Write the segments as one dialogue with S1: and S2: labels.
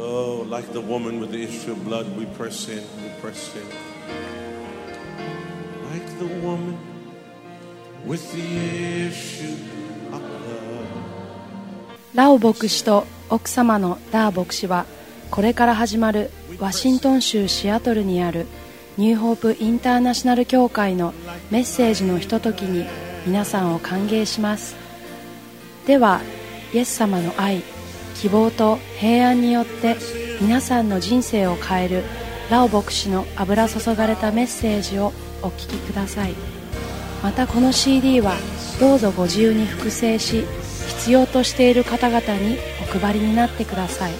S1: Oh, like the woman with the issue of blood, we press in, we press in. Like the woman with the issue of blood.
S2: ラオ牧師と奥様のダー牧師はこれから始まるワシントン州シアトルにあるニューホープインターナショナル協会のメッセージのひとときに皆さんを歓迎しますではイエス様の愛希望と平安によって皆さんの人生を変えるラオ牧師の油注がれたメッセージをお聞きくださいまたこの CD はどうぞご自由に複製し必要としている方々にお配りになってください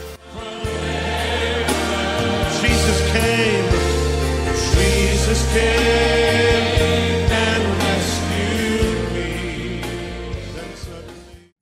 S1: Jesus came, Jesus came and rescued me.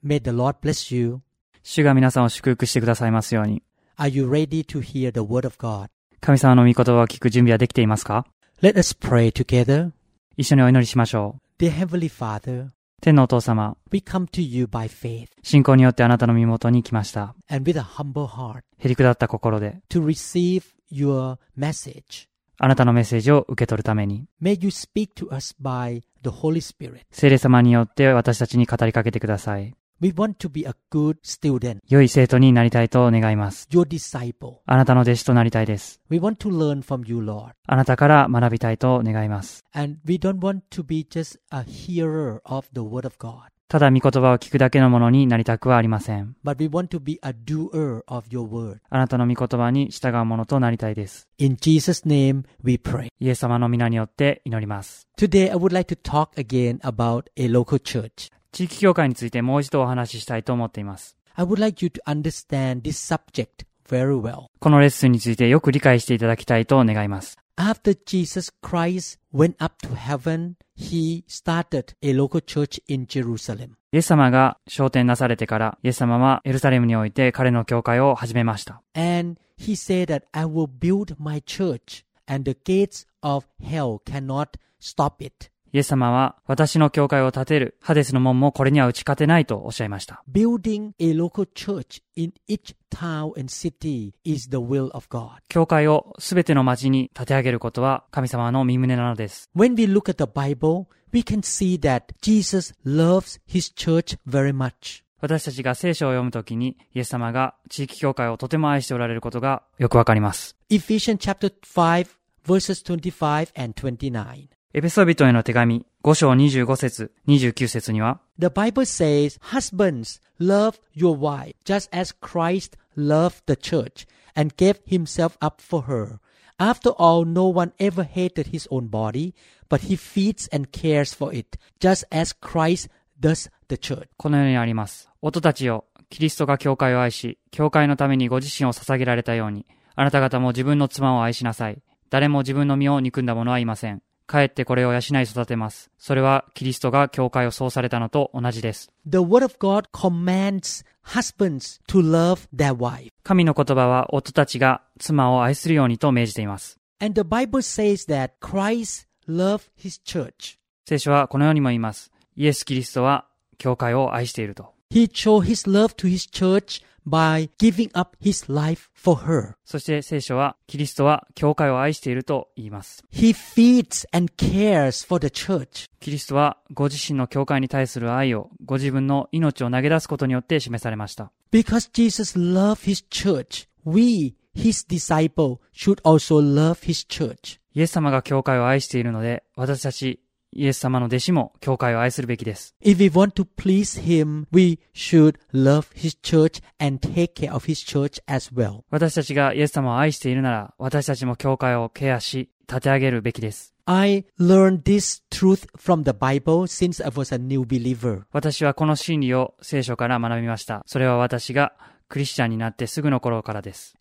S3: May the Lord bless you.
S4: 主が皆さんを祝福してくださいますように。
S3: Are you ready to hear the word of God?
S4: 神様の御言葉を聞く準備はできていますか
S3: Let us pray together.
S4: 一緒にお祈りしましょう。
S3: Dear Heavenly Father,
S4: 天のお父様、
S3: we come to you by faith
S4: 信仰によってあなたの身元に来ました。
S3: and with a humble heart
S4: へりくだった心で、
S3: to receive your message.
S4: あなたのメッセージを受け取るために、
S3: May you speak to us by the Holy Spirit.
S4: 聖霊様によって私たちに語りかけてください。
S3: We want to be a good student,
S4: 良い生徒になりたいと願います。
S3: your disciple.
S4: あなたの弟子となりたいです。
S3: We want to learn from you, Lord.
S4: あなたから学びたいと願います。
S3: And we don't want to be just a hearer of the word of God,
S4: ただ御言葉を聞くだけのものになりたくはありません。
S3: but we want to be a doer of your word.
S4: あなたの御言葉に従うものとなりたいです。
S3: In Jesus' name we pray.
S4: イエス様の皆によって祈ります。
S3: Today I would like to talk again about a local church.
S4: 地域協会についてもう一度お話ししたいと思っています。
S3: I would like you to understand this subject very well.
S4: このレッスンについてよく理解していただきたいと願います。
S3: After Jesus Christ went up to heaven, he started a local church in Jerusalem.
S4: イエス様が昇天なされてから、イエス様はエルサレムにおいて彼の教会を始めました。
S3: And he said that I will build my church and the gates of hell cannot stop it.
S4: イエス様は私の教会を建てるハデスの門もこれには打ち勝てないとおっしゃいました。
S3: Building a local church in each town and city is the will of God.
S4: 教会をすべての町に建て上げることは神様の身旨なのです。
S3: When we look at the Bible, we can see that Jesus loves his church very much.
S4: 私たちが聖書を読むときにイエス様が地域教会をとても愛しておられることがよくわかります。
S3: Ephesians chapter 5 verses 25 and 29.
S4: エペソビトへの手紙5章25節29節には
S3: The Bible says, Husbands, love your wife, just as Christ loved the church and gave himself up for her. After all, no one ever hated his own body, but he feeds and cares for it, just as Christ does the church.
S4: このようにあります。夫たちよ、キリストが教会を愛し、教会のためにご自身を捧げられたように、あなた方も自分の妻を愛しなさい。誰も自分の身を憎んだ者はいません。かえってこれを養い育てます。それはキリストが教会をそうされたのと同じです。
S3: The Word of God commands husbands to love their wife.
S4: 神の言葉は夫たちが妻を愛するようにと命じています。
S3: And the Bible says that Christ loved his church.
S4: 聖書はこのようにも言います。イエス・キリストは教会を愛していると。
S3: He showed his love to his church by giving up his life for her.
S4: そして聖書はキリストは教会を愛していると言います。
S3: He feeds and cares for the church.
S4: キリストはご自身の教会に対する愛をご自分の命を投げ出すことによって示されました。
S3: Because Jesus loved his church, we, his disciple, should also love his church.
S4: イエス様が教会を愛しているので、私たち イエス様の弟子も教会を愛するべきです。
S3: If we want to please him, we should love his church and take care of his church as well.
S4: 私たちがイエス様を愛しているなら、私たちも教会をケアし、立て上げるべきです。
S3: I learned this truth from the Bible since I was a new believer.
S4: 私はこの真理を聖書から学びました。それは私が クリスチャンになってすぐの頃からです。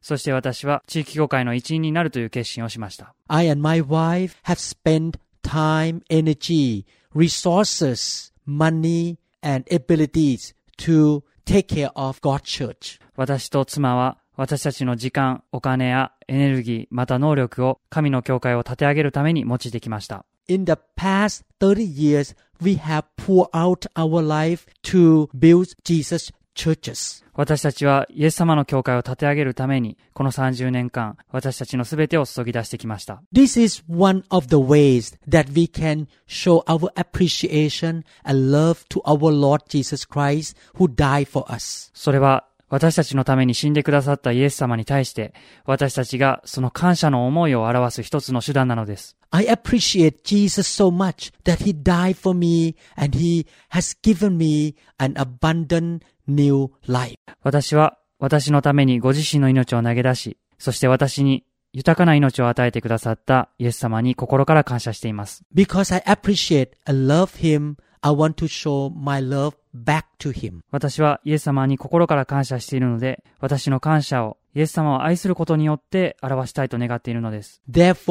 S4: そして私は地域教会の一員になるという決心をしました。私と妻は私たちの時間、お金やエネルギー、また能力を神の教会を立て上げるために用いてきました。
S3: in the past 30 years, we have poured out our life to build Jesus churches.
S4: 私たちはイエス様の教会を立て上げるために、この30年間、私たちのすべてを注ぎ出してきました。
S3: This is one of the ways that we can show our appreciation and love to our Lord Jesus Christ who died for us.
S4: それは、 私たちのために死んでくださったイエス様に対して、私たちがその感謝の思いを表す一つの手段なのです。
S3: I appreciate Jesus so much that he died for me and he has given me an abundant new life.
S4: 私は、私のためにご自身の命を投げ出し、そして私に豊かな命を与えてくださったイエス様に心から感謝しています。
S3: Because I appreciate and love him, I want to show my love back to him.
S4: 私はイエス様に心から感謝しているので、私の感謝をイエス様を愛することによって表したいと願っているのです。です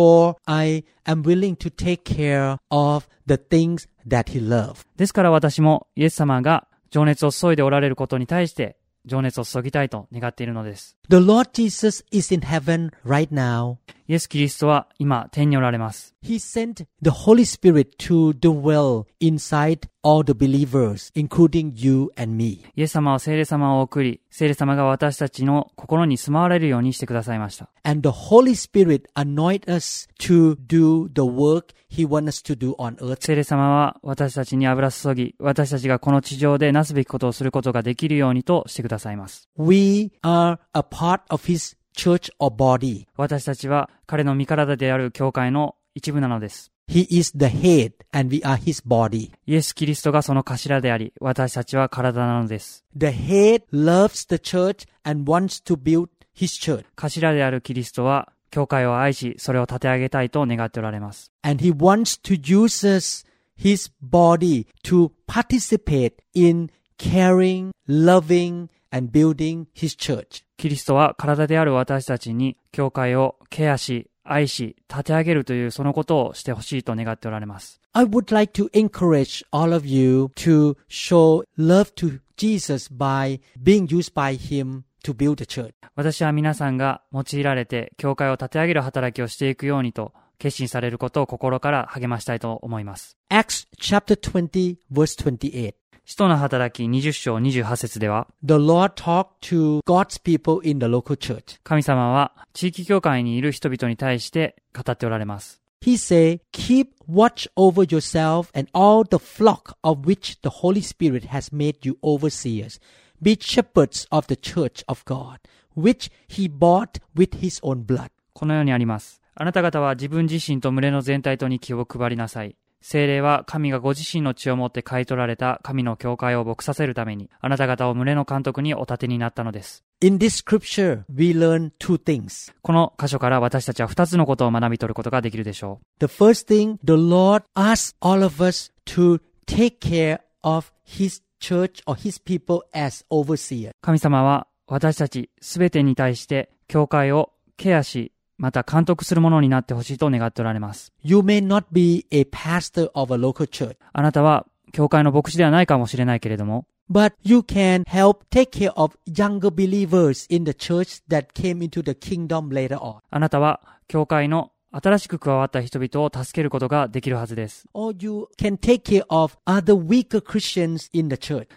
S4: から私もイエス様が情熱を注いでおられることに対して、情熱を注ぎたいと願っているのです。
S3: The Lord Jesus is in heaven right now.
S4: イエス・キリストは今天におられます。
S3: He sent the Holy Spirit to dwell inside all the believers, including you and me.
S4: イエス様は聖霊様を送り、聖霊様が私たちの心に住まわれるようにしてくださいました。
S3: And the Holy Spirit anoint us to do the work He wants us to do on earth.
S4: 聖霊様は私たちに油注ぎ、私たちがこの地上でなすべきことをすることができるようにとしてくださいます。
S3: We are a part of His church or body.
S4: 私たちは彼の身体である教会の一部なのです。
S3: He is the head and we are His body.
S4: イエス・キリストがその頭であり、私たちは体なのです。
S3: The head loves the church and wants to build His church.
S4: 頭であるキリストは、教会を愛し、それを立て上げたいと願っておられます。
S3: And He wants to use us, His body, to participate in caring, loving, and building His church.
S4: キリストは体である私たちに、教会をケアし、愛し、立て上げるというそのことをしてほしいと願っておられます。
S3: I would like to encourage all of you to show love to Jesus by being used by Him to build the church.
S4: 私は皆さんが用いられて、教会を立て上げる働きをしていくようにと、決心されることを心から励ましたいと思います。
S3: Acts chapter 20 verse 28.
S4: 使徒の働き20章28節では、
S3: The Lord talked to God's people in the local church.
S4: 神様は地域教会にいる人々に対して語っておられます。
S3: He said, Keep watch over yourself and all the flock of which the Holy Spirit has made you overseers. Be shepherds of the church of God, which he bought with his own blood.
S4: このようにあります。あなた方は自分自身と群れの全体とに気を配りなさい。精霊は神がご自身の血をもって買い取られた神の教会を牧させるために、あなた方を群れの監督にお立てになったのです。
S3: In this scripture, we learn two things.
S4: この箇所から私たちは二つのことを学び取ることができるでしょう。
S3: The first thing, the Lord asks all of us to take care of his church or his people as overseers.
S4: 神様は私たちすべてに対して教会をケアし、また監督するものになってほしいと願っておられます。
S3: You may not be a pastor of a local church,
S4: あなたは教会の牧師ではないかもしれないけれども、
S3: but you can help take care of younger believers in the church that came into the kingdom later on.
S4: あなたは教会の新しく加わった人々を助けることができるはずです。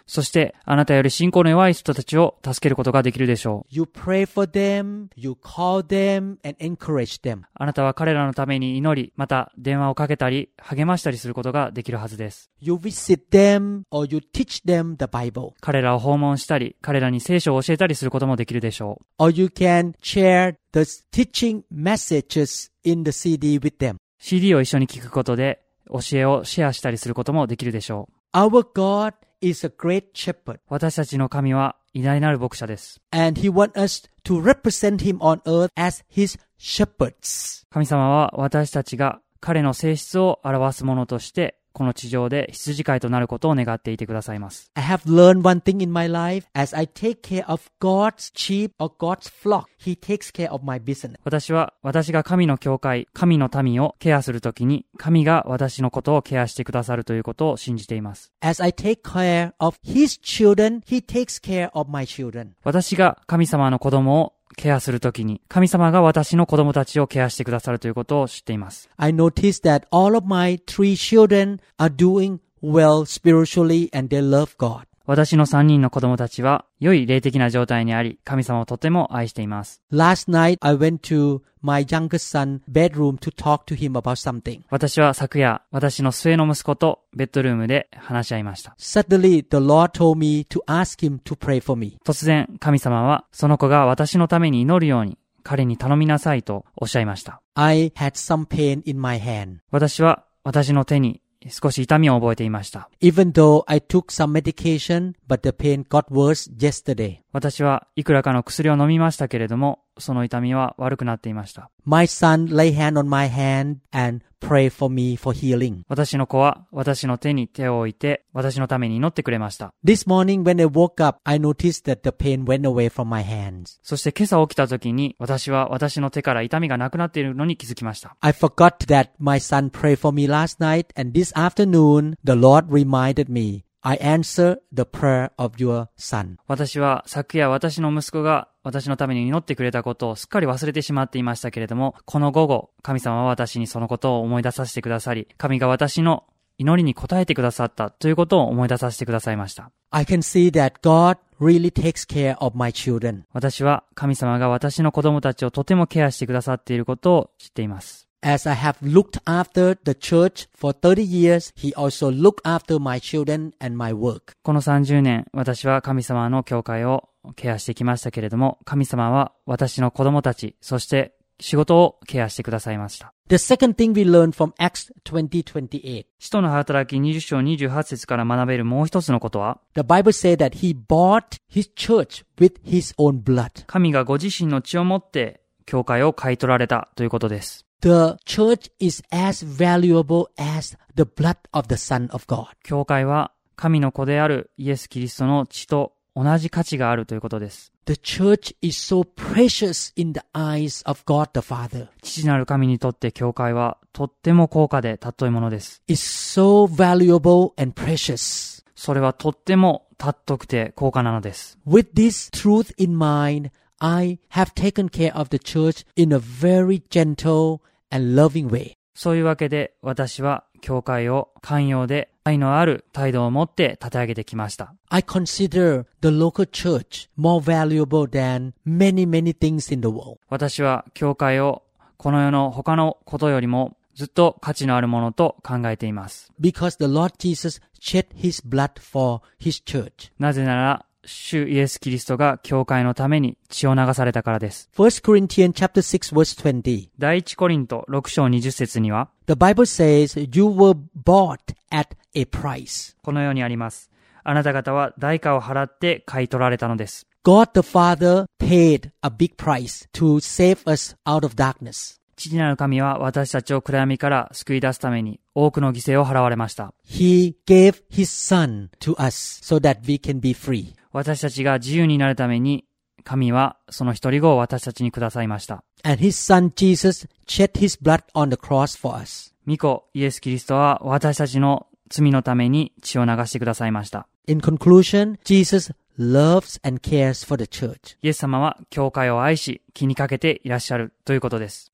S4: そして、あなたより信仰の弱い人たちを助けることができるでしょう。あなたは彼らのために祈り、また電話をかけたり、励ましたりすることができるはずです。彼らを訪問したり、彼らに聖書を教えたりすることもできるでしょう。
S3: The teaching messages in the CD with them.
S4: CD を一緒に聞くことで、教えをシェアしたりすることもできるでしょう。
S3: Our God is a great shepherd
S4: 私たちの神は偉大なる牧者です。
S3: and he wants us to represent him on earth as his shepherds.
S4: 神様は私たちが彼の性質を表すものとして、この地上で羊飼いとなることを願っていてくださいます。
S3: I have learned one thing in my life as I take care of God's sheep or God's flock. He takes care of my business.
S4: 私は、私が神の教会、神の民をケアするときに、神が私のことをケアしてくださるということを信じています。
S3: As I take care of his children, he takes care of my children.
S4: 私が神様の子供をケアするときに、神様が私の子供たちをケアしてくださるということを知っています。
S3: I noticed that all of my three children are doing well spiritually and they love God.
S4: 私の三人の子供たちは良い霊的な状態にあり、神様をとても愛しています。私は昨夜、私の末の息子とベッドルームで話し合いました。突然、神様はその子が私のために祈るように彼に頼みなさいとおっしゃいました。私は私の手に少し痛みを覚えていました。
S3: Even though I took some medication, but the pain got worse yesterday.
S4: 私はいくらかの薬を飲みましたけれども、その痛みは悪くなっていました。
S3: My son lay hand on my hand and pray for me for healing.
S4: 私の子は私の手に手を置いて、私のために祈ってくれました。
S3: This morning when I woke up, I noticed that the pain went away from my hands.
S4: そして今朝起きた時に、私は私の手から痛みがなくなっているのに気づきました。
S3: I forgot that my son prayed for me last night and this afternoon the Lord reminded me, I answer the prayer of your son.
S4: 私は昨夜私の息子が私のために祈ってくれたことをすっかり忘れてしまっていましたけれども、この午後、神様は私にそのことを思い出させてくださり、神が私の祈りに応えてくださったということを思い出させてくださいました。
S3: I can see that God really takes care of my children.
S4: 私は神様が私の子供たちをとてもケアしてくださっていることを知っています。
S3: As I have looked after the church for 30 years, He also looked after my children and my work.
S4: この30年、私は神様の教会をケアしてきましたけれども、神様は私の子供たち、そして仕事をケアしてくださいました。
S3: The second thing we learn from Acts 20:28.
S4: 使徒の働き20章28節から学べるもう一つのことは、
S3: The Bible says that he bought his church with his own blood.
S4: 神がご自身の血をもって教会を買い取られたということです。
S3: The church is as valuable as the blood of the Son of God.
S4: 教会は神の子であるイエス・キリストの血と同じ価値があるということです。
S3: The church is so precious in the eyes of God the Father.
S4: 父なる神にとって教会はとっても高価で尊いものです。
S3: It's so valuable and precious.
S4: それはとっても尊くて高価なのです。
S3: With this truth in mind, I have taken care of the church in a very gentle and loving way.
S4: そういうわけで私は教会を寛容で愛のある態度を持って立て上げてきました。
S3: I consider the local church more valuable than many, many things in the world.
S4: 私は教会をこの世の他のことよりもずっと価値のあるものと考えています。
S3: Because the Lord Jesus shed his blood for his church.
S4: なぜなら、主イエス・キリストが教会のために血を流されたからです。
S3: 1 Corinthians chapter 6 verse 20.
S4: 第一コリント6章20節には、
S3: The Bible says you were bought at a price.
S4: このようにあります。あなた方は代価を払って買い取られたのです。
S3: God the Father paid a big price to save us out of darkness.
S4: 父なる神は私たちを暗闇から救い出すために多くの犠牲を払われました。
S3: He gave his son to us so that we can be free.
S4: 私たちが自由になるために、神はその一人子を私たちにくださいました。ミコ、イエス・キリストは私たちの罪のために血を流してくださいました。イエス様は教会を愛し、気にかけていらっしゃるということです。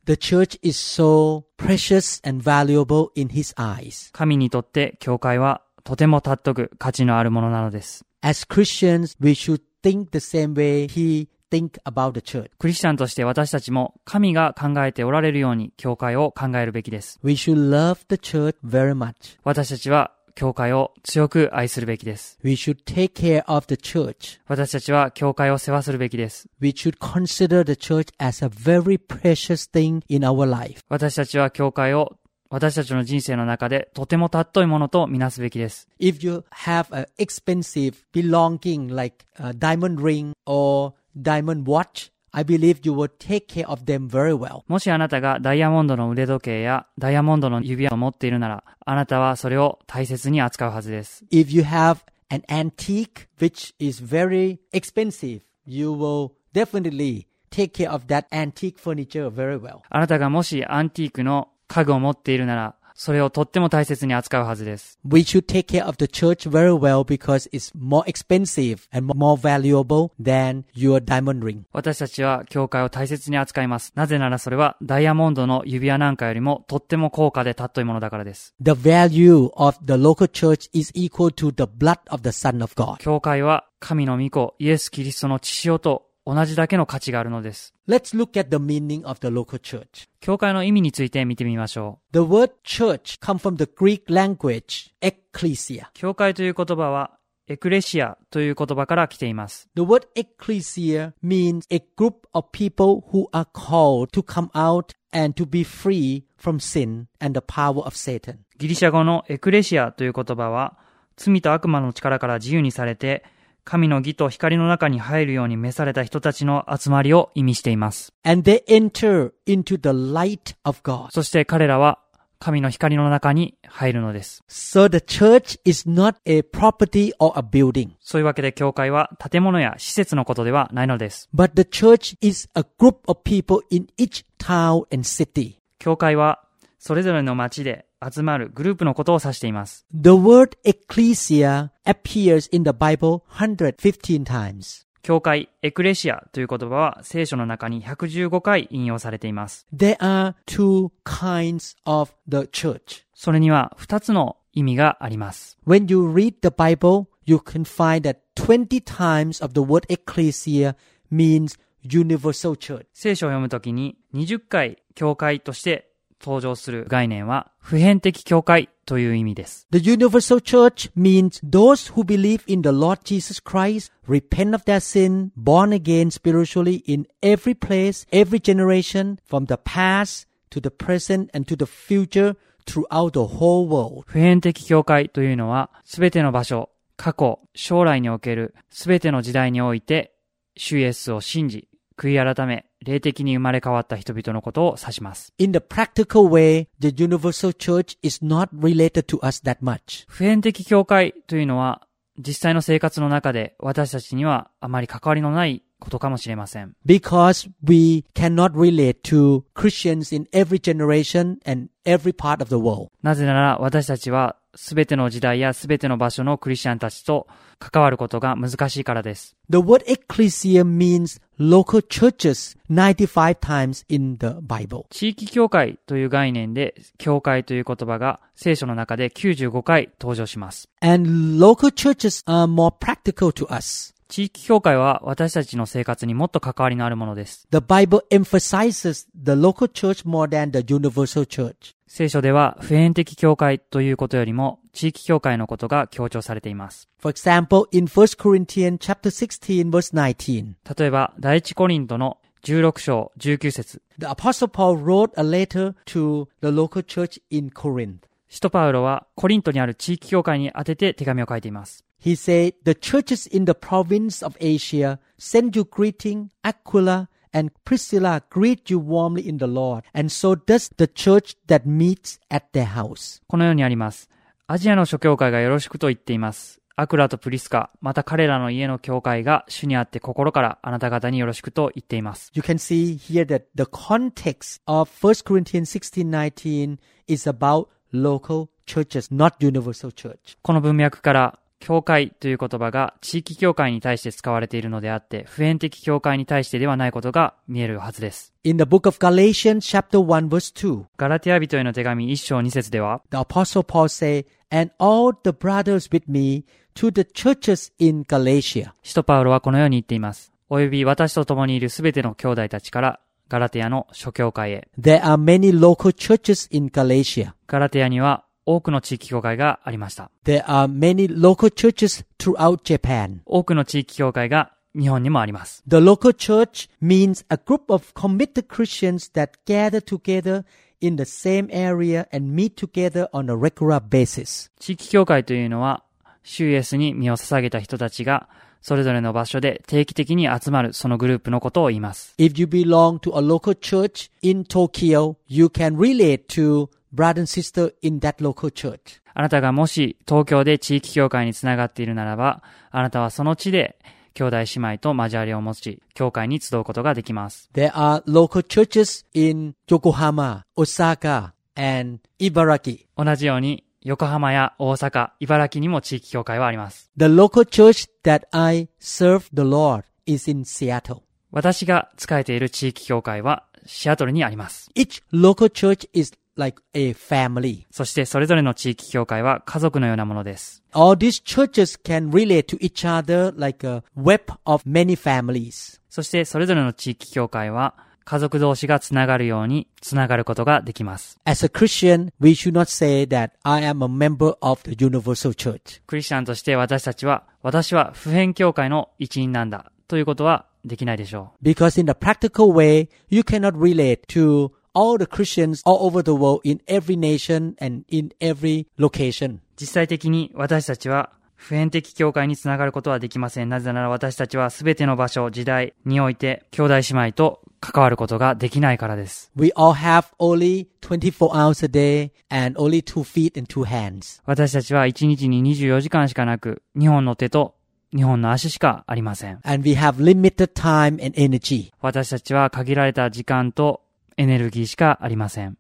S4: 神にとって教会はとても尊く価値のあるものなのです。
S3: As Christians, we should think the same way he think about the church.
S4: クリスチャンとして私たちも神が考えておられるように教会を考えるべきです。
S3: We should love the church very much.
S4: 私たちは教会を強く愛するべきです。
S3: We should take care of the church.
S4: 私たちは教会を世話するべきです。
S3: We should consider the church as a very precious thing in our life.
S4: 私たちは教会を 私たちの人生の中でとても尊いものとみなすべきです。
S3: If you have an expensive belonging like a diamond ring or diamond watch, I believe you will take care of them very well.
S4: もしあなたがダイヤモンドの腕時計やダイヤモンドの指輪を持っているなら、あなたはそれを大切に扱うはずです。
S3: If you have an antique which is very expensive, you will definitely take care of that antique furniture very well.
S4: あなたがもしアンティークの家具を持っているなら、それをとっても大切に扱うはずです。
S3: We should take care of the church very well because it's more expensive and more valuable than your diamond ring.
S4: 私たちは教会を大切に扱います。なぜならそれはダイヤモンドの指輪なんかよりもとっても高価で尊いものだからです。
S3: The value of the local church is equal to the blood of the Son of God.
S4: 教会は神の御子、イエス・キリストの血潮と同じだけの価値があるのです。
S3: Let's look at the meaning of the local church.
S4: 教会の意味について見てみましょ
S3: The word church comes from the Greek language ecclesia.
S4: う。教会という言葉はエクレシアという言葉から来ています。
S3: The word ecclesia means a group of people who are called to come out and to be free from sin and the power of Satan.
S4: ギリシャ語のエクレシアという言葉は罪と悪魔の力から自由にされて神の義と光の中に入るように召された人たちの集まりを意味しています。
S3: And they enter into the light of God.
S4: そして彼らは神の光の中に入るのです。
S3: So the church is not a property or a building,
S4: そういうわけで教会は建物や施設のことではないのです。
S3: but the church is a group of people in each town and city.
S4: 教会はそれぞれの町で集まるグループのことを指しています。
S3: The word ecclesia appears in the Bible 115 times.
S4: 教会、エクレシアという言葉は聖書の中に115回引用されています。
S3: There are two kinds of the church.
S4: それには2つの意味があります。
S3: When you read the Bible, you can find that 20 times of the word ecclesia means universal church.
S4: 聖書を読むときに20回教会として登場する概念は普遍的教会という意味です。
S3: The universal church means those who believe in the Lord Jesus Christ, repent of their sin, born again spiritually in every place, every generation, from the past to the present and to the future throughout the whole world.
S4: 普遍的教会というのはすべての場所、過去、将来におけるすべての時代において主イエスを信じ、悔い改め、霊的に生まれ変わった人々のことを指します。
S3: In the practical way, the universal church is not related to us that much.
S4: 普遍的教会というのは実際の生活の中で私たちにはあまり関わりのないことかもしれません。
S3: Because we cannot relate to Christians in every generation and every part of the world.
S4: なぜなら私たちはすべての時代やすべての場所のクリスチャンたちと関わることが難しいからです。
S3: The word ecclesia means local churches 95 times in the Bible.
S4: 地域教会という概念で教会という言葉が聖書の中で95回登場します。
S3: And local churches are more practical to us.
S4: 地域教会は私たちの生活にもっと関わりのあるものです。
S3: The Bible emphasizes the local church more than the universal church.
S4: 聖書では普遍的教会ということよりも地域教会のことが強調されています。
S3: For example, in 1 Corinthians chapter 16 verse 19,
S4: 例えば、第一コリントの16章19節
S3: the apostle Paul wrote a letter to the local church in Corinth.
S4: 使徒パウロはコリントにある地域教会に宛てて手紙を書いています。
S3: He said, The churches in the province of Asia send you greeting. Aquila and Priscilla greet you warmly in the Lord, and so does the church that meets at their house.
S4: このようにあります。アジアの諸教会がよろしくと言っています。アクラとプリスカ、また彼らの家の教会が主にあって心からあなた方によろしくと言っています。
S3: You can see here that the context of 1 Corinthians 16:19 is about local churches, not universal church.
S4: この文脈から、 教会という言葉が地域教会に対して使われているのであって、普遍的教会に対してではないことが見えるはずです。
S3: In the book of Galatians chapter 1 verse 2,
S4: ガラティア人への手紙1章2節では、
S3: the apostle Paul say, "And all the brothers with me to the churches in Galatia."
S4: 使徒パウロはこのように言っています。および私と共にいるすべての兄弟たちから、ガラテアの諸教会へ。
S3: There are many local churches in Galatia.
S4: ガラテアには多くの地域教会がありました。
S3: There are many local churches throughout Japan.
S4: 多くの地域教会が日本にもあります。
S3: The local church means a group of committed Christians that gather together in the same area and meet together on a regular basis.
S4: 地域教会というのは、主イエスに身を捧げた人たちが、それぞれの場所で定期的に集まるそのグループのことを言います。
S3: If you belong to a local church in Tokyo, you can relate to brother and sister in that local church.
S4: あなたがもし東京で地域教会につながっているならば、あなたはその地で兄弟姉妹と交わりを持ち、教会に集うことができます。
S3: There are local churches in Yokohama, Osaka, and Ibaraki.
S4: 同じように、横浜や大阪、茨城にも地域教会はあります。
S3: The local church that I serve the Lord is in Seattle.
S4: 私が仕えている地域教会はシアトルにあります。
S3: Each local church is like a family.
S4: そしてそれぞれの地域教会は家族のようなものです。
S3: All these churches can relate to each other like a web of many families.
S4: そしてそれぞれの地域教会は家族同士がつながるようにつながることができます。
S3: As a Christian, we should not say that I am a member of the universal church.
S4: クリスチャンとして私たちは、私は普遍教会の一員なんだということはできないでしょ
S3: Because in the practical way, you cannot relate to all the Christians all over the world in every nation and in every location.
S4: う。実際的に私たちは普遍的教会につながることはできません。なぜなら私たちは全ての場所、時代において兄弟姉妹と関わることができないからです。
S3: We all have only 24 hours a day and only two feet and two hands.
S4: 私たちは1日に24時間しかなく、2本の手と2本の足しかありません。
S3: And we have limited time and energy.
S4: 私たちは限られた時間とエネルギーしかありません。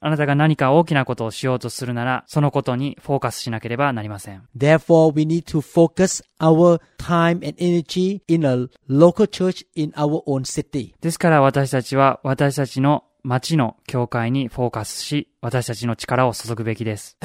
S4: あなたが何か大きなことをしようとするなら、そのことにフォーカスしなければなりません。ですから私たちは私たちの町の教会にフォーカスし、私たちの力を注ぐべきです。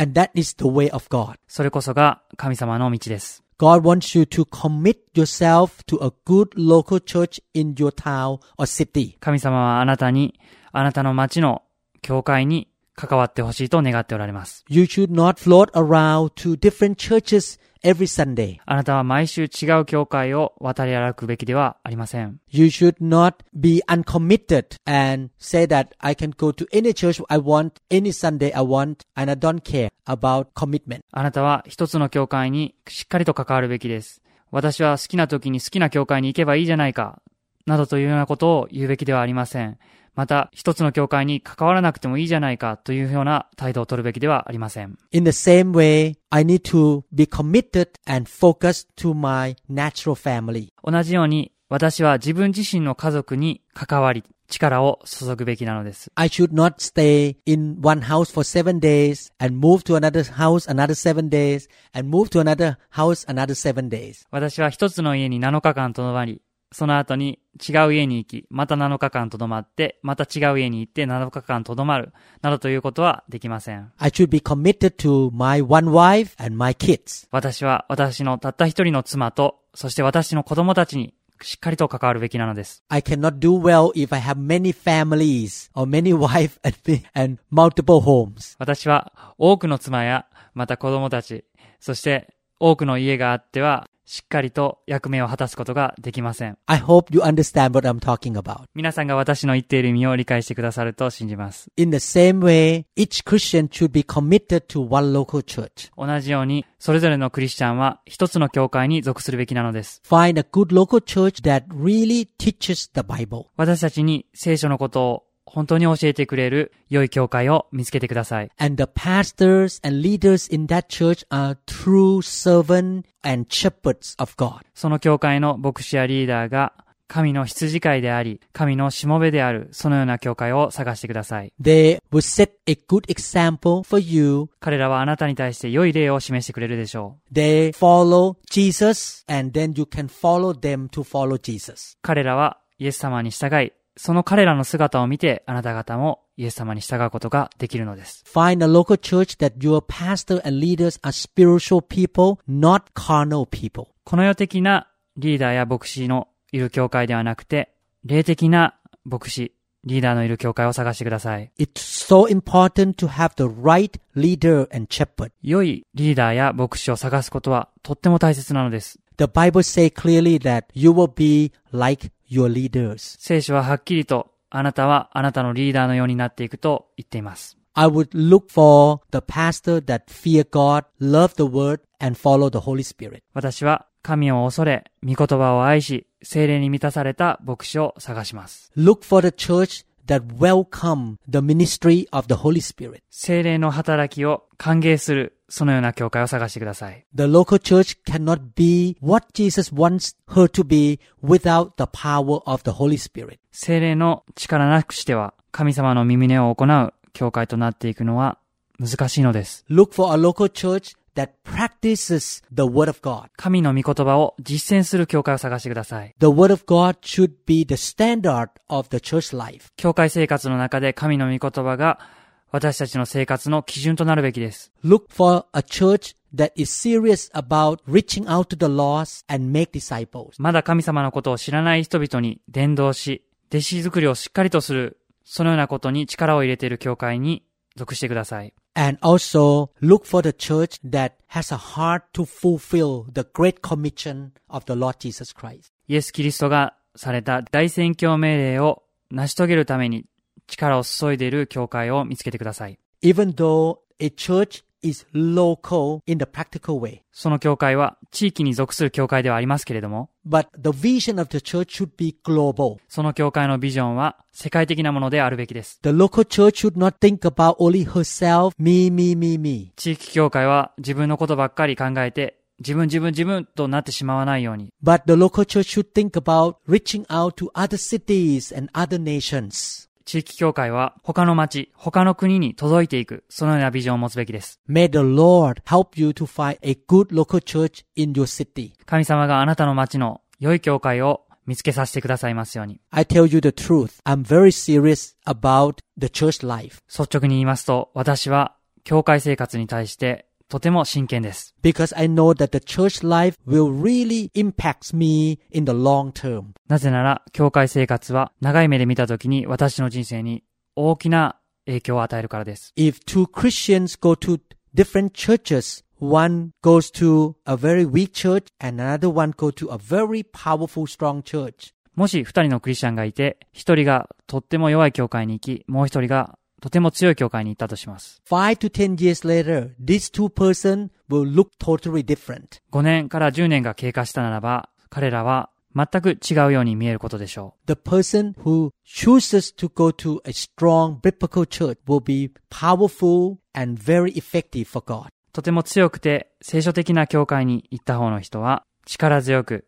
S4: それこそが神様の道です。
S3: God wants you to commit yourself to a good local church in your town or city.
S4: 神様はあなたに、あなたの町の教会に関わってほしいと願っておられます。
S3: You should not float around to different churches every Sunday.
S4: あなたは毎週違う教会を渡り歩くべきではありません。
S3: You should not be uncommitted and say that I can go to any church I want, any Sunday I want, and I don't care about commitment.
S4: あなたは一つの教会にしっかりと関わるべきです。私は好きな時に好きな教会に行けばいいじゃないか、などというようなことを言うべきではありません。また、一つの教会に関わらなくてもいいじゃないかというような態度を取るべきではありません。
S3: In the same way, I need to be committed and focused to my natural family.
S4: 同じように、私は自分自身の家族に関わり、力を注ぐべきなのです。
S3: I should not stay in one house for seven days and move to another house another seven days and move to another house another seven days.
S4: 私は一つの家に7日間とどまり、その後に違う家に行き、また7日間とどまって、また違う家に行って7日間とどまる、などということはできません。
S3: I should be committed to my one wife and my kids.
S4: 私は私のたった一人の妻と、そして私の子供たちにしっかりと関わるべきなのです。
S3: I cannot do well if I have many families or many wives and, and multiple homes.
S4: 私は多くの妻や、また子供たち、そして多くの家があっては、しっかりと役目を果たすことができません。
S3: I hope you understand what I'm talking about.
S4: 皆さんが私の言っている意味を理解してくださると信じます。
S3: In the same way, each Christian should be committed to one local church.
S4: 同じように、それぞれのクリスチャンは一つの教会に属するべきなのです。
S3: Find a good local church that really teaches the Bible.
S4: 私たちに聖書のことを本当に教えてくれる良い教会を見つけてください。
S3: And the pastors and leaders in that church are true servants and shepherds of God.
S4: その教会の牧師やリーダーが神の羊飼いであり、神のしもべである、そのような教会を探してください。
S3: They will set a good example for you.
S4: 彼らはあなたに対して良い例を示してくれるでしょう。
S3: They follow Jesus and then you can follow them to follow Jesus.
S4: 彼らはイエス様に従い、その彼らの姿を見てあなた方もイエス様に従うことができるのです。
S3: Find a local church that your pastor and leaders are spiritual people, not carnal people.
S4: この世的なリーダーや牧師のいる教会ではなくて、霊的な牧師、リーダーのいる教会を探してください。
S3: It's so important to have the right leader and shepherd.
S4: 良いリーダーや牧師を探すことはとっても大切なのです。
S3: The Bible say clearly that you will be like your leaders.
S4: 聖書ははっきりと、あなたはあなたのリーダーのようになっていくと言っています。
S3: I would look for the pastor that fear God, love the word, and follow the Holy Spirit.
S4: 私は神を恐れ、御言葉を愛し、精霊に満たされた牧師を探します。
S3: Look for the church that welcome the ministry of the Holy Spirit.
S4: 精霊の働きを歓迎する、そのような教会を探してください。
S3: The local church cannot be what Jesus wants her to be without the power of the Holy Spirit.
S4: 精霊の力なくしては、神様の耳音を行う教会となっていくのは難しいのです。
S3: Look for a local church that practices the Word of God.
S4: 神の御言葉を実践する教会を探してください。
S3: The Word of God should be the standard of the church life.
S4: 教会生活の中で神の御言葉が私たちの生活の基準となるべきです。
S3: Look for a church that is serious about reaching out to the lost and make disciples.
S4: まだ神様のことを知らない人々に伝道し、弟子作りをしっかりとする、そのようなことに力を入れている教会に属してください。
S3: And also look for the church that has a heart to fulfill the great commission of the Lord Jesus Christ.
S4: イエス・キリストがされた大宣教命令を成し遂げるために力を注いでいる教会を見つけてください。
S3: Even though a church is local in the practical way,
S4: その教会は地域に属する教会ではありますけれども、
S3: but the vision of the church should be global.
S4: その教会のビジョンは世界的なものであるべきです。
S3: The local church should not think about only herself, me, me, me, me.
S4: 地域教会は自分のことばっかり考えて、自分自分自分となってしまわないように、
S3: But the local church should think about reaching out to other cities and other nations.
S4: 地域教会は他の町、他の国に届いていく、そのようなビジョンを持つべきです。
S3: May the Lord help you to find a good local church in your city.
S4: 神様があなたの町の良い教会を見つけさせてくださいますように。
S3: I tell you the truth. I'm very serious about the church life
S4: 率直に言いますと、私は教会生活に対してとても真剣です。
S3: because I know that the church life will really impact me in the long term.
S4: なぜなら、教会生活は長い目で見たときに私の人生に大きな影響を与えるからです。
S3: If two Christians go to different churches, one goes to a very weak church and another one go to a very powerful strong church.
S4: もし二人のクリスチャンがいて、一人がとっても弱い教会に行き、もう一人がとても強い教会に行ったとします。
S3: Five to ten years later, these two persons will look totally different.
S4: 5年から10年が経過したならば、彼らは全く違うように見えることでしょ
S3: The person who chooses to go to a strong biblical church will be powerful and very effective for God.
S4: う。とても強くて聖書的な教会に行った方の人は力強く、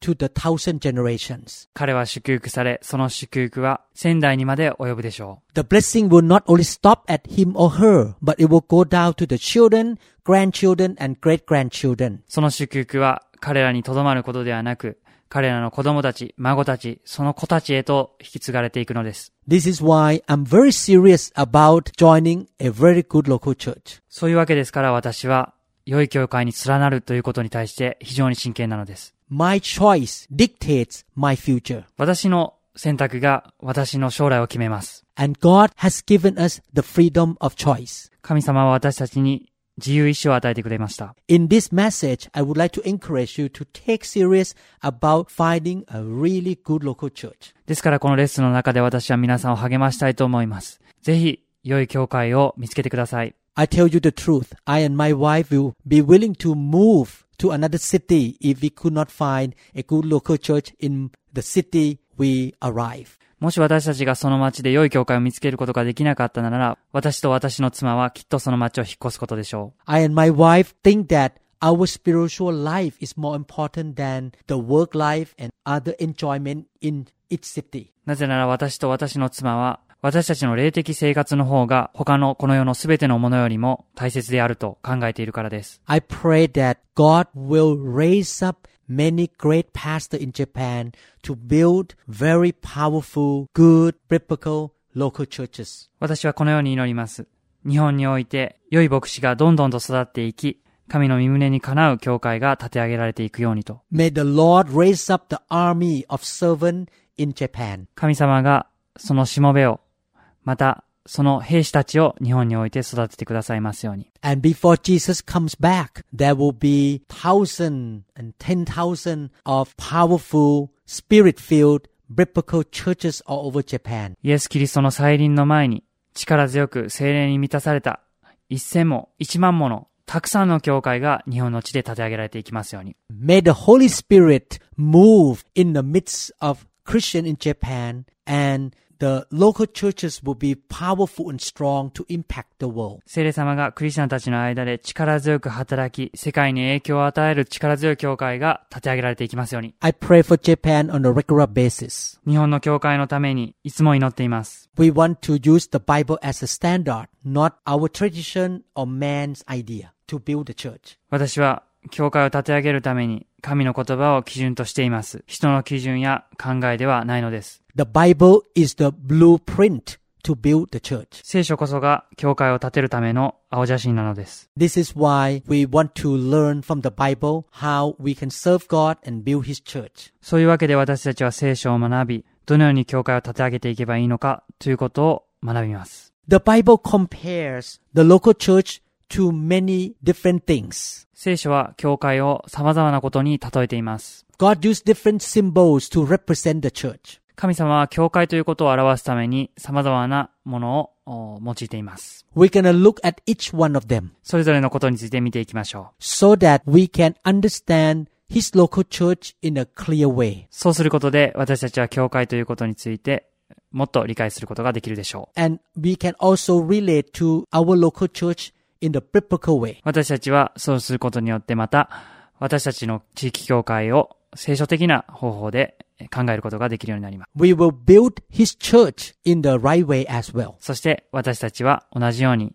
S3: to the thousand generations.
S4: 彼は祝福され、その祝福は仙台にまで及ぶでしょう。
S3: The blessing will not only stop at him or her, but it will go down to the children, grandchildren, and great grandchildren.
S4: その祝福は彼らにとどまることではなく、彼らの子供たち、孫たち、その子たちへと引き継がれていくのです。
S3: This is why I'm very serious about joining a very good local church.
S4: そういうわけですから私は、良い教会に連なるということに対して非常に真剣なのです。
S3: My choice dictates my future.
S4: 私の選択が私の将来を決めます。
S3: And God has given us the freedom of choice.
S4: 神様は私たちに自由意志を与えてくれました。
S3: In this message, I would like to encourage you to take serious about finding a really good local church.
S4: ですからこのレッスンの中で私は皆さんを励ましたいと思います。ぜひ、良い教会を見つけてください。
S3: I tell you the truth, I and my wife will be willing to move to another city if we could not find a good local church in the city we arrive.
S4: もし私たちがその町で良い教会を見つけることができなかったなら、私と私の妻はきっとその町を引っ越すことでしょう。
S3: I and my wife think that our spiritual life is more important than the work life and other enjoyment in each city.
S4: なぜなら私と私の妻は、 私たちの霊的生活の方が他のこの世のすべてのものよりも大切であると考えているからです。
S3: I pray that God will raise up many great pastors in Japan to build very powerful, good, biblical local churches.
S4: 私はこのように祈ります。日本において良い牧師がどんどんと育っていき、神の身胸にかなう教会が立て上げられていくようにと。
S3: May the Lord raise up the army of servants in Japan.
S4: 神様がそのしもべを、またその兵士たちを日本において育ててくださいますように。
S3: And before Jesus comes back, there will be thousand and ten thousand of powerful, spirit-filled biblical churches all over Japan.
S4: イエス・キリストの再臨の前に力強く精霊に満たされた一千も一万ものたくさんの教会が日本の地で立て上げられていきますように。
S3: May the Holy Spirit move in the midst of Christian in Japan and the local churches will be powerful and strong to impact the world.
S4: 聖霊様がクリスチャンたちの間で力強く働き、世界に影響を与える力強い教会が立て上げられていきますように。
S3: I pray for Japan on a regular basis.
S4: 日本の教会のためにいつも祈っています。
S3: We want to use the Bible as a standard, not our tradition or man's idea to build the church.
S4: 私は 教会を立て上げるために神の言葉を基準としています。人の基準や考えではないのです。
S3: The Bible is the blueprint to build the church.
S4: 聖書こそが教会を建てるための青写真なのです。
S3: This is why we want to learn from the Bible how we can serve God and build His church.
S4: そういうわけで私たちは聖書を学び、どのように教会を立て上げていけばいいのかということを学びます。
S3: The Bible compares the local church to many different things.
S4: 聖書は教会を様々なことに例えています。
S3: God used different symbols to represent the church.
S4: 神様は教会ということを表すために様々なものをお用いています。
S3: We're to look at each one of them
S4: それぞれのことについて見ていきましょう。
S3: so that we can understand His local church in a clear way.
S4: そうすることで私たちは教会ということについてもっと理解することができるでしょう。
S3: And we can also relate to our local church in the biblical way.
S4: 私たちはそうすることによってまた私たちの地域教会を聖書的な方法で考えることができるようになります。
S3: We will build His church in the right way as well.
S4: そして私たちは同じように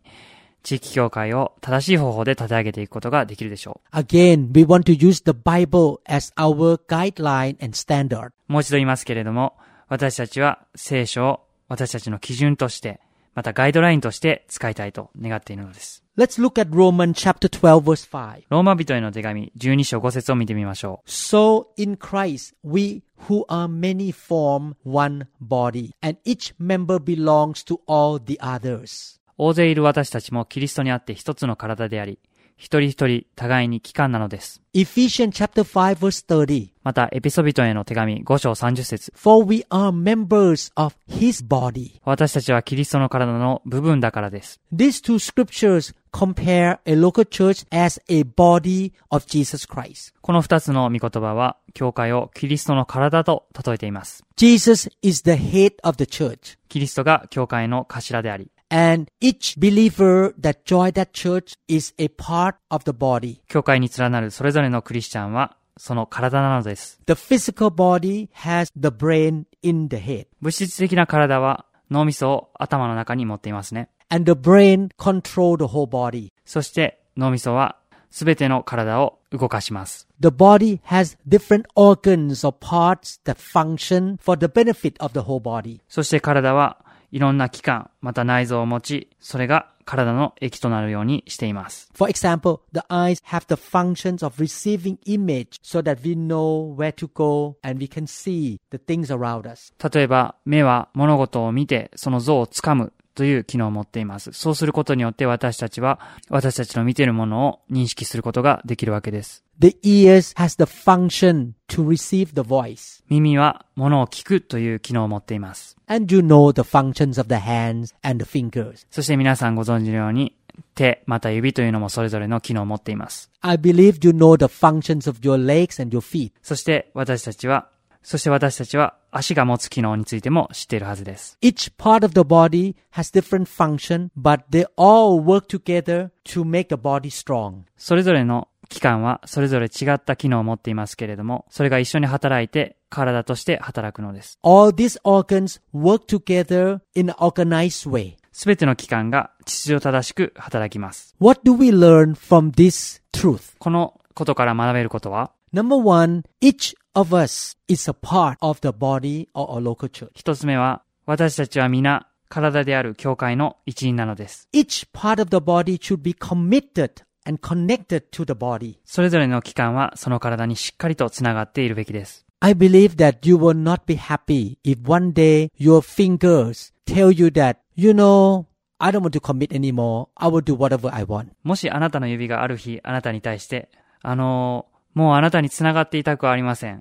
S4: 地域教会を正しい方法で立て上げていくことができるでしょ
S3: Again, we want to use the Bible as our guideline and standard.
S4: う。もう一度言いますけれども、私たちは聖書を私たちの基準として、またガイドラインとして使いたいと願っているのです。
S3: Let's look at Romans chapter 12 verse 5.
S4: ローマ人への手紙12章5節を見てみましょう。
S3: So in Christ, we who are many form one body, and each member belongs to all the others.
S4: 大勢いる私たちもキリストにあって一つの体であり、 一人一人互いに機関なのです。
S3: Ephesians chapter 5 verse 30.
S4: また、エピソビトへの手紙5章30節
S3: For we are members of his body.
S4: 私たちはキリストの体の部分だからです。
S3: These two scriptures compare a local church as a body of Jesus Christ.
S4: この二つの御言葉は、教会をキリストの体と例えています。
S3: Jesus is the head of the church.
S4: キリストが教会の頭であり、
S3: And each believer that join that church is a part of the body.
S4: 教会に連なるそれぞれのクリスチャンは、その体なのです。
S3: The physical body has the brain in the head.
S4: 物質的な体は脳みそを頭の中に持っていますね。
S3: And the brain control the whole body.
S4: そして脳みそはすべての体を動かします。
S3: The body has different organs or parts that function for the benefit of the whole body.
S4: そして体は いろんな器官、また内臓を持ち、それが体の液となるようにしています。
S3: For example, the eyes have the functions of receiving image so that we know where to go and we can see the things around us.
S4: 例えば、目は物事を見て、その像をつかむという機能を持っています。そうすることによって私たちは、私たちの見ているものを認識することができるわけです。
S3: The ears has the function to receive the voice.
S4: 耳は物を聞くという機能を持っています。
S3: And you know the functions of the hands and the fingers.
S4: そして皆さんご存知のように、手、また指というのもそれぞれの機能を持っています。
S3: I believe you know the functions of your legs and your feet.
S4: そして私たちは、そして私たちは足が持つ機能についても知っているはずです。
S3: Each part of the body has different function, but they all work together to make the body strong.
S4: それぞれの器官はそれぞれ違った機能を持っていますけれども、それが一緒に働いて体として働くのです。
S3: All these organs work together in an organized way.
S4: すべての器官が秩序正しく働きます。
S3: What do we learn from this truth?
S4: このことから学べることは、
S3: Number one, each of us is a part of the body or a local church.
S4: 一つ目は、私たちは皆体である教会の一員なのです。
S3: Each part of the body should be committed and connected to the body.
S4: それぞれの器官はその体にしっかりとつながっているべきです。
S3: I believe that you will not be happy if one day your fingers tell you that, you know, I don't want to commit anymore. I will do whatever I want.
S4: もしあなたの指がある日あなたに対して、あのーもうあなたにつながっていたくはありません。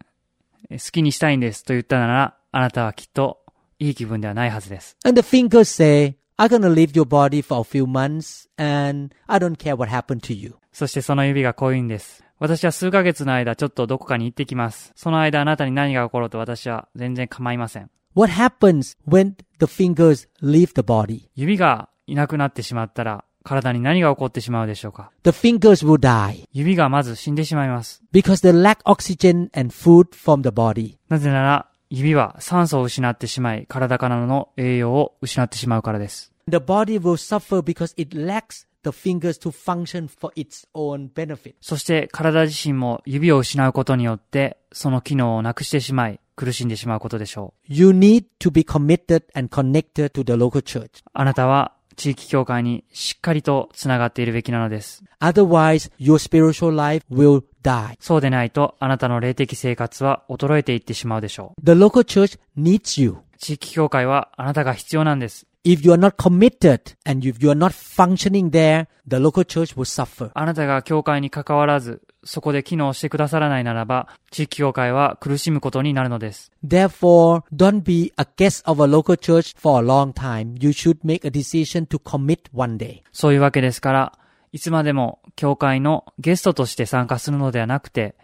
S4: え好きにしたいんですと言ったなら、あなたはきっといい気分ではないはずです。
S3: And the fingers say, I'm gonna leave your body for a few months and I don't care what happened to you.
S4: そしてその指がこう言うんです。私は数ヶ月の間ちょっとどこかに行ってきます。その間あなたに何が起ころうと私は全然構いません。
S3: What happens when the fingers leave the body?
S4: 指がいなくなってしまったら体に何が起こってしまうでしょうか
S3: The fingers will die
S4: 指がまず死んでしまいます。
S3: because they lack oxygen and food from the body.
S4: なぜなら指は酸素を失ってしまい体からの栄養を失ってしまうからです。
S3: The body will suffer because it lacks the fingers to function for its own benefit.
S4: そして体自身も指を失うことによってその機能をなくしてしまい苦しんでしまうことでしょう。
S3: You need to be committed and connected to the local church.
S4: あなたは地域教会にしっかりとつながっているべきなのです。
S3: Otherwise, your spiritual life will die.
S4: そうでないとあなたの霊的生活は衰えていってしまうでしょう。
S3: The local church needs you.
S4: 地域教会はあなたが必要なんです。
S3: If you are not committed and if you are not functioning there, the local church will suffer.
S4: あなたが教会に関わらず、そこで機能してくださらないならば、地域教会は苦しむことになるのです。
S3: Therefore, don't be a guest of a local church for a long time. You should make a decision to commit one day.
S4: そういうわけですから、いつまでも教会のゲストとして参加するのではなくて、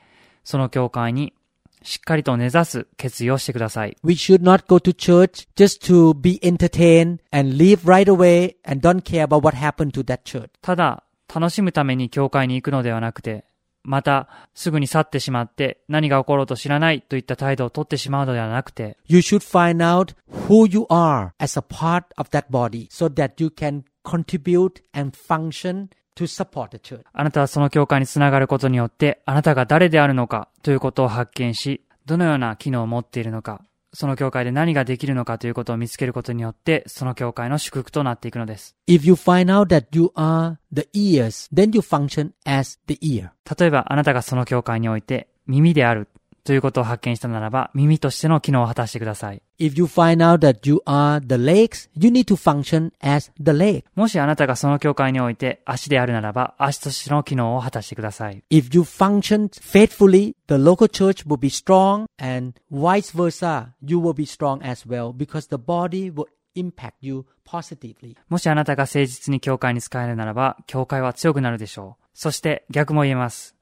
S4: その教会にしっかりと根ざす決意をしてください。
S3: We should not go to church just to be entertained and leave right away and don't care about what happened to that church.
S4: ただ、楽しむために教会に行くのではなくて、また、すぐに去ってしまって、何が起ころうと知らないといった態度をとってしまうのではなくて、
S3: You should find out who you are as a part of that body so that you can contribute and function to support the church.
S4: あなたはその教会につながることによって、あなたが誰であるのかということを発見し、どのような機能を持っているのか、その教会で何ができるのかということを見つけることによって、その教会の祝福となっていくのです。
S3: If you find out that you are the ears, then you function as the ear.
S4: 例えば、あなたがその教会において耳であるということを発見したならば、耳としての機能を果たしてください。
S3: If you find out that you are the legs, you need to function as the leg.
S4: もしあなたがその教会において足であるならば、足としての機能を果たしてください。
S3: If you function faithfully, the local church will be strong and vice versa, you will be strong as well because the body will impact you positively.
S4: もしあなたが誠実に教会に使えるならば、教会は強くなるでしょう。そして逆も言えます。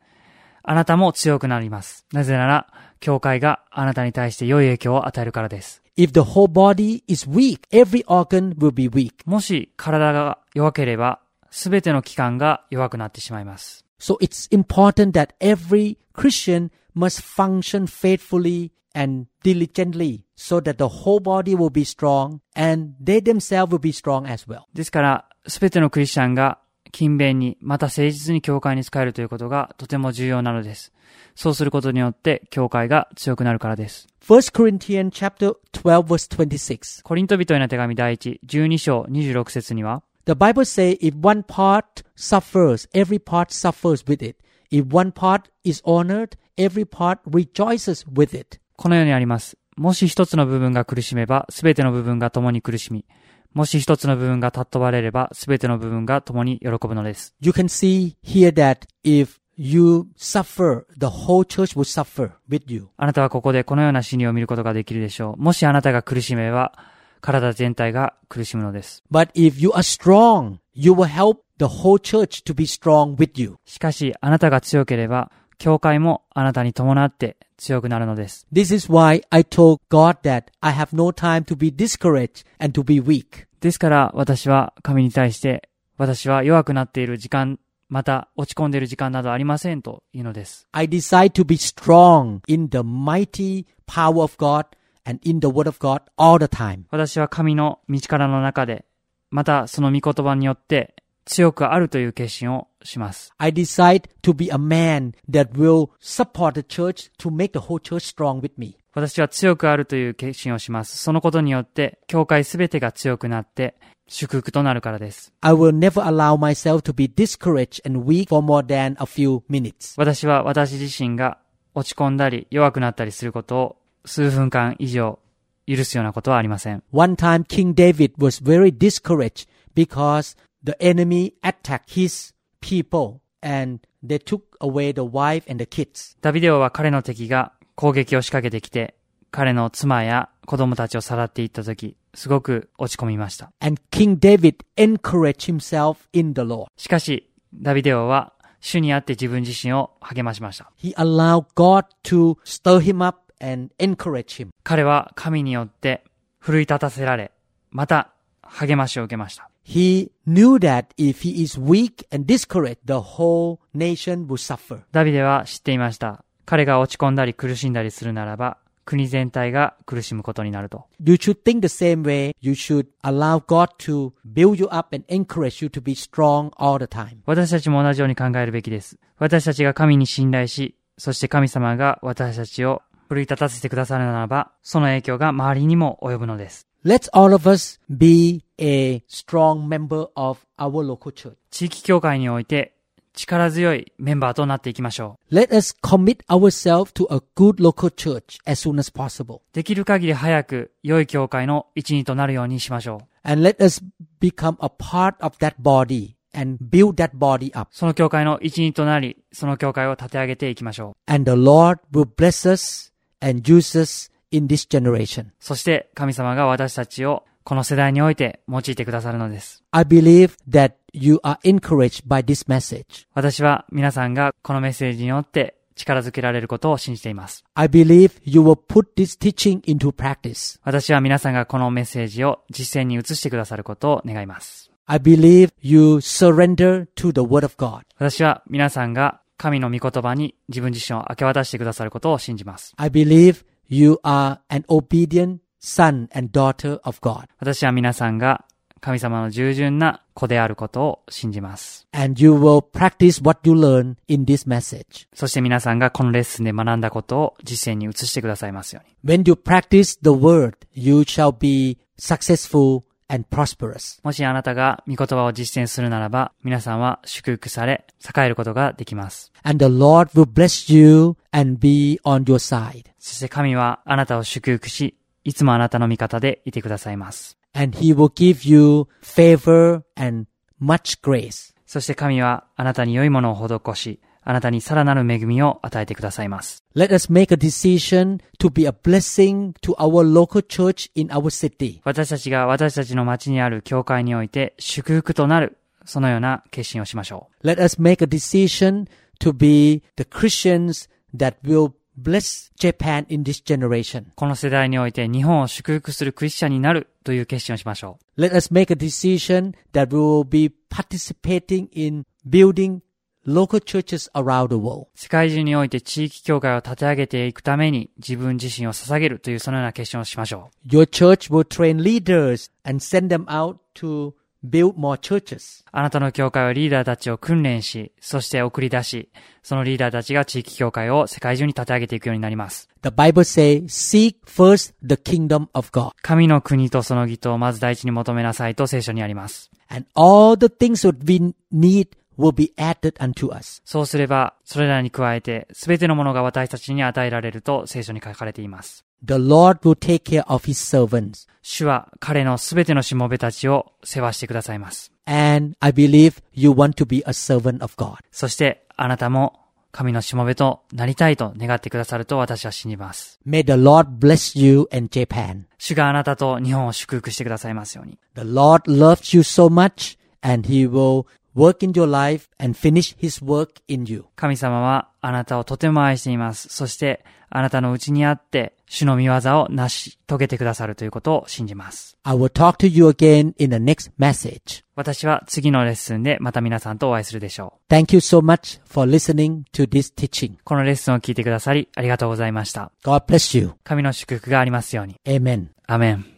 S4: あなたも強くなります。なぜなら、教会があなたに対して良い影響を与えるからです。
S3: If the whole body is weak, every organ will be weak.
S4: もし体が弱ければ、すべての器官が弱くなってしまいます。
S3: So it's important that every Christian must function faithfully and diligently so that the whole body will be strong and they themselves will be strong as well.
S4: ですから、すべてのクリスチャンが勤勉に、また誠実に教会に使えるということがとても重要なのです。そうすることによって、教会が強くなるからです。
S3: 1 Corinthians chapter 12 verse 26.
S4: コリント人への手紙第1、12章26節には、
S3: The Bible says if one part suffers, every part suffers with it. If one part is honored, every part rejoices with it.
S4: このようにあります。もし一つの部分が苦しめば、すべての部分が共に苦しみ、もし一つの部分が尊ばれれば、すべての部分が共に喜ぶのです。
S3: You can see here that if you suffer, the whole church will suffer with you.
S4: あなたはここでこのような死にを見ることができるでしょう。もしあなたが苦しめば、体全体が苦しむのです。
S3: But if you are strong, you will help the whole church to be strong with you.
S4: しかし、あなたが強ければ、教会もあなたに伴って強くなるのです。
S3: This is why I told God that I have no time to be discouraged and to be weak.
S4: ですから、私は神に対して、私は弱くなっている時間、また落ち込んでいる時間などありませんというのです。
S3: I decide to be strong in the mighty power of God and in the word of God all the time.
S4: 私は神の道からの中で、またその御言葉によって強くあるという決心をします。
S3: I decide to be a man that will support the church to make the whole church strong with me.
S4: 私は強くあるという決心をします。そのことによって、教会すべてが強くなって、祝福となるからです。
S3: I will never allow myself to be discouraged and weak for more than a few minutes.
S4: 私は私自身が落ち込んだり弱くなったりすることを数分間以上許すようなことはありません。
S3: One time King David was very discouraged because the enemy attacked his people and they took away the wife and the kids.
S4: ダビデオは彼の敵が攻撃を仕掛けてきて、彼の妻や子供たちをさらっていった時、すごく落ち込みました。
S3: And King David encouraged himself in the Lord.
S4: しかし、ダビデ王は主にあって自分自身を励ましました。
S3: He allowed God to stir him up and encourage him.
S4: 彼は神によって奮い立たせられ、また励ましを受けました。
S3: He knew that if he is weak and discouraged, the whole nation will suffer.
S4: ダビデは知っていました。彼が落ち込んだり苦しんだりするならば、国全体が苦しむことになると。
S3: You should think the same way. You should allow God to build you up and encourage you to be strong all the time.
S4: 私たちも同じように考えるべきです。私たちが神に信頼し、そして神様が私たちを奮い立たせてくださるならば、その影響が周りにも及ぶのです。
S3: Let's all of us be a strong member of our local church.
S4: 地域協会において力強いメンバーとなっていきましょう。
S3: Let us commit ourselves to a good local church as soon as possible.
S4: できる限り早く良い教会の一員となるようにしましょう。
S3: And let us become a part of that body and build that body up.
S4: その教会の一員となり、その教会を立て上げていきましょう。
S3: And the Lord will bless us and use us in this generation.
S4: そして神様が私たちをこの世代において用いてくださるのです。
S3: I believe that you are encouraged by this message.
S4: 私は皆さんがこのメッセージによって力づけられることを信じています。
S3: I believe you will put this teaching into practice.
S4: 私は皆さんがこのメッセージを実践に移してくださることを願います。
S3: I believe you surrender to the Word of God.
S4: 私は皆さんが神の御言葉に自分自身を明け渡してくださることを信じます。
S3: I believe you are an obedient son and daughter of God.
S4: 私は皆さんが神様の従順な子であることを信じます。
S3: And you will practice what you learn in this message.
S4: そして皆さんがこのレッスンで学んだことを実践に移してくださいますように。
S3: When you practice the Word, you shall be successful and prosperous.
S4: もしあなたが御言葉を実践するならば、皆さんは祝福され、栄えることができます。
S3: And the Lord will bless you and be on your side.
S4: そして神はあなたを祝福し、いつもあなたの味方でいてくださいます。
S3: And He will give you favor and much grace.
S4: そして神はあなたに良いものを施し、あなたにさらなる恵みを与えてくださいます。
S3: Let us make a decision to be a blessing to our local church in our city.
S4: 私たちが私たちの町にある教会において祝福となる、そのような決心をしましょう。
S3: Let us make a decision to be the Christians that will bless Japan in this generation.
S4: この世代において日本を祝福するクリスチャンになるという決心をしましょう。
S3: Let us make a decision that we will be participating in building local churches around the world.
S4: 世界中において地域教会を立て上げていくために自分自身を捧げるというそのような決心をしましょ
S3: Your church will train leaders and send them out to build more churches.
S4: う。あなたの教会はリーダーたちを訓練し、そして送り出し、そのリーダーたちが地域教会を世界中に立て上げていくようになります。
S3: The Bible says, seek first the kingdom of God.
S4: 神の国とその義とをまず第一に求めなさいと聖書にあります。
S3: And all the things that we need will be added unto us.
S4: そうすれば、それらに加えて、すべてのものが私たちに与えられると聖書に書かれています。
S3: The Lord will take care of his servants.
S4: 主は彼のすべてのしもべたちを世話してくださいます。
S3: And I believe you want to be a servant of God.
S4: そして、あなたも神のしもべとなりたいと願ってくださると私は信じます。
S3: May the Lord bless you and Japan.
S4: 主があなたと日本を祝福してくださいますように。
S3: The Lord loves you so much and he will work in your life and finish his work in you.
S4: 神様はあなたをとても愛しています。そして、あなたのうちにあって、主の見業を成し遂げてくださるということを信じます。
S3: I will talk to you again in the next message.
S4: 私は次のレッスンでまた皆さんとお会いするでしょう。
S3: Thank you so much for listening to this teaching.
S4: このレッスンを聞いてくださりありがとうございました。
S3: God bless you.
S4: 神の祝福がありますように。
S3: Amen.
S4: アメン。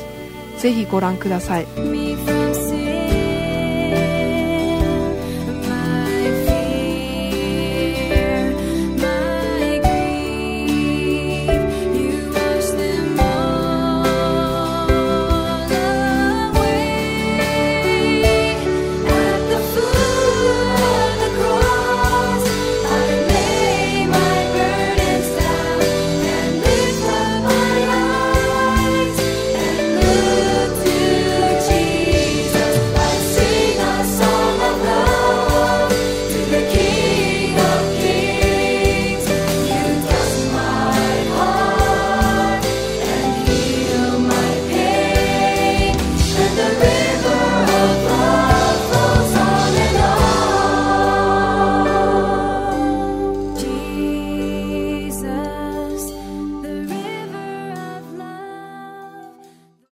S5: ぜひご覧ください。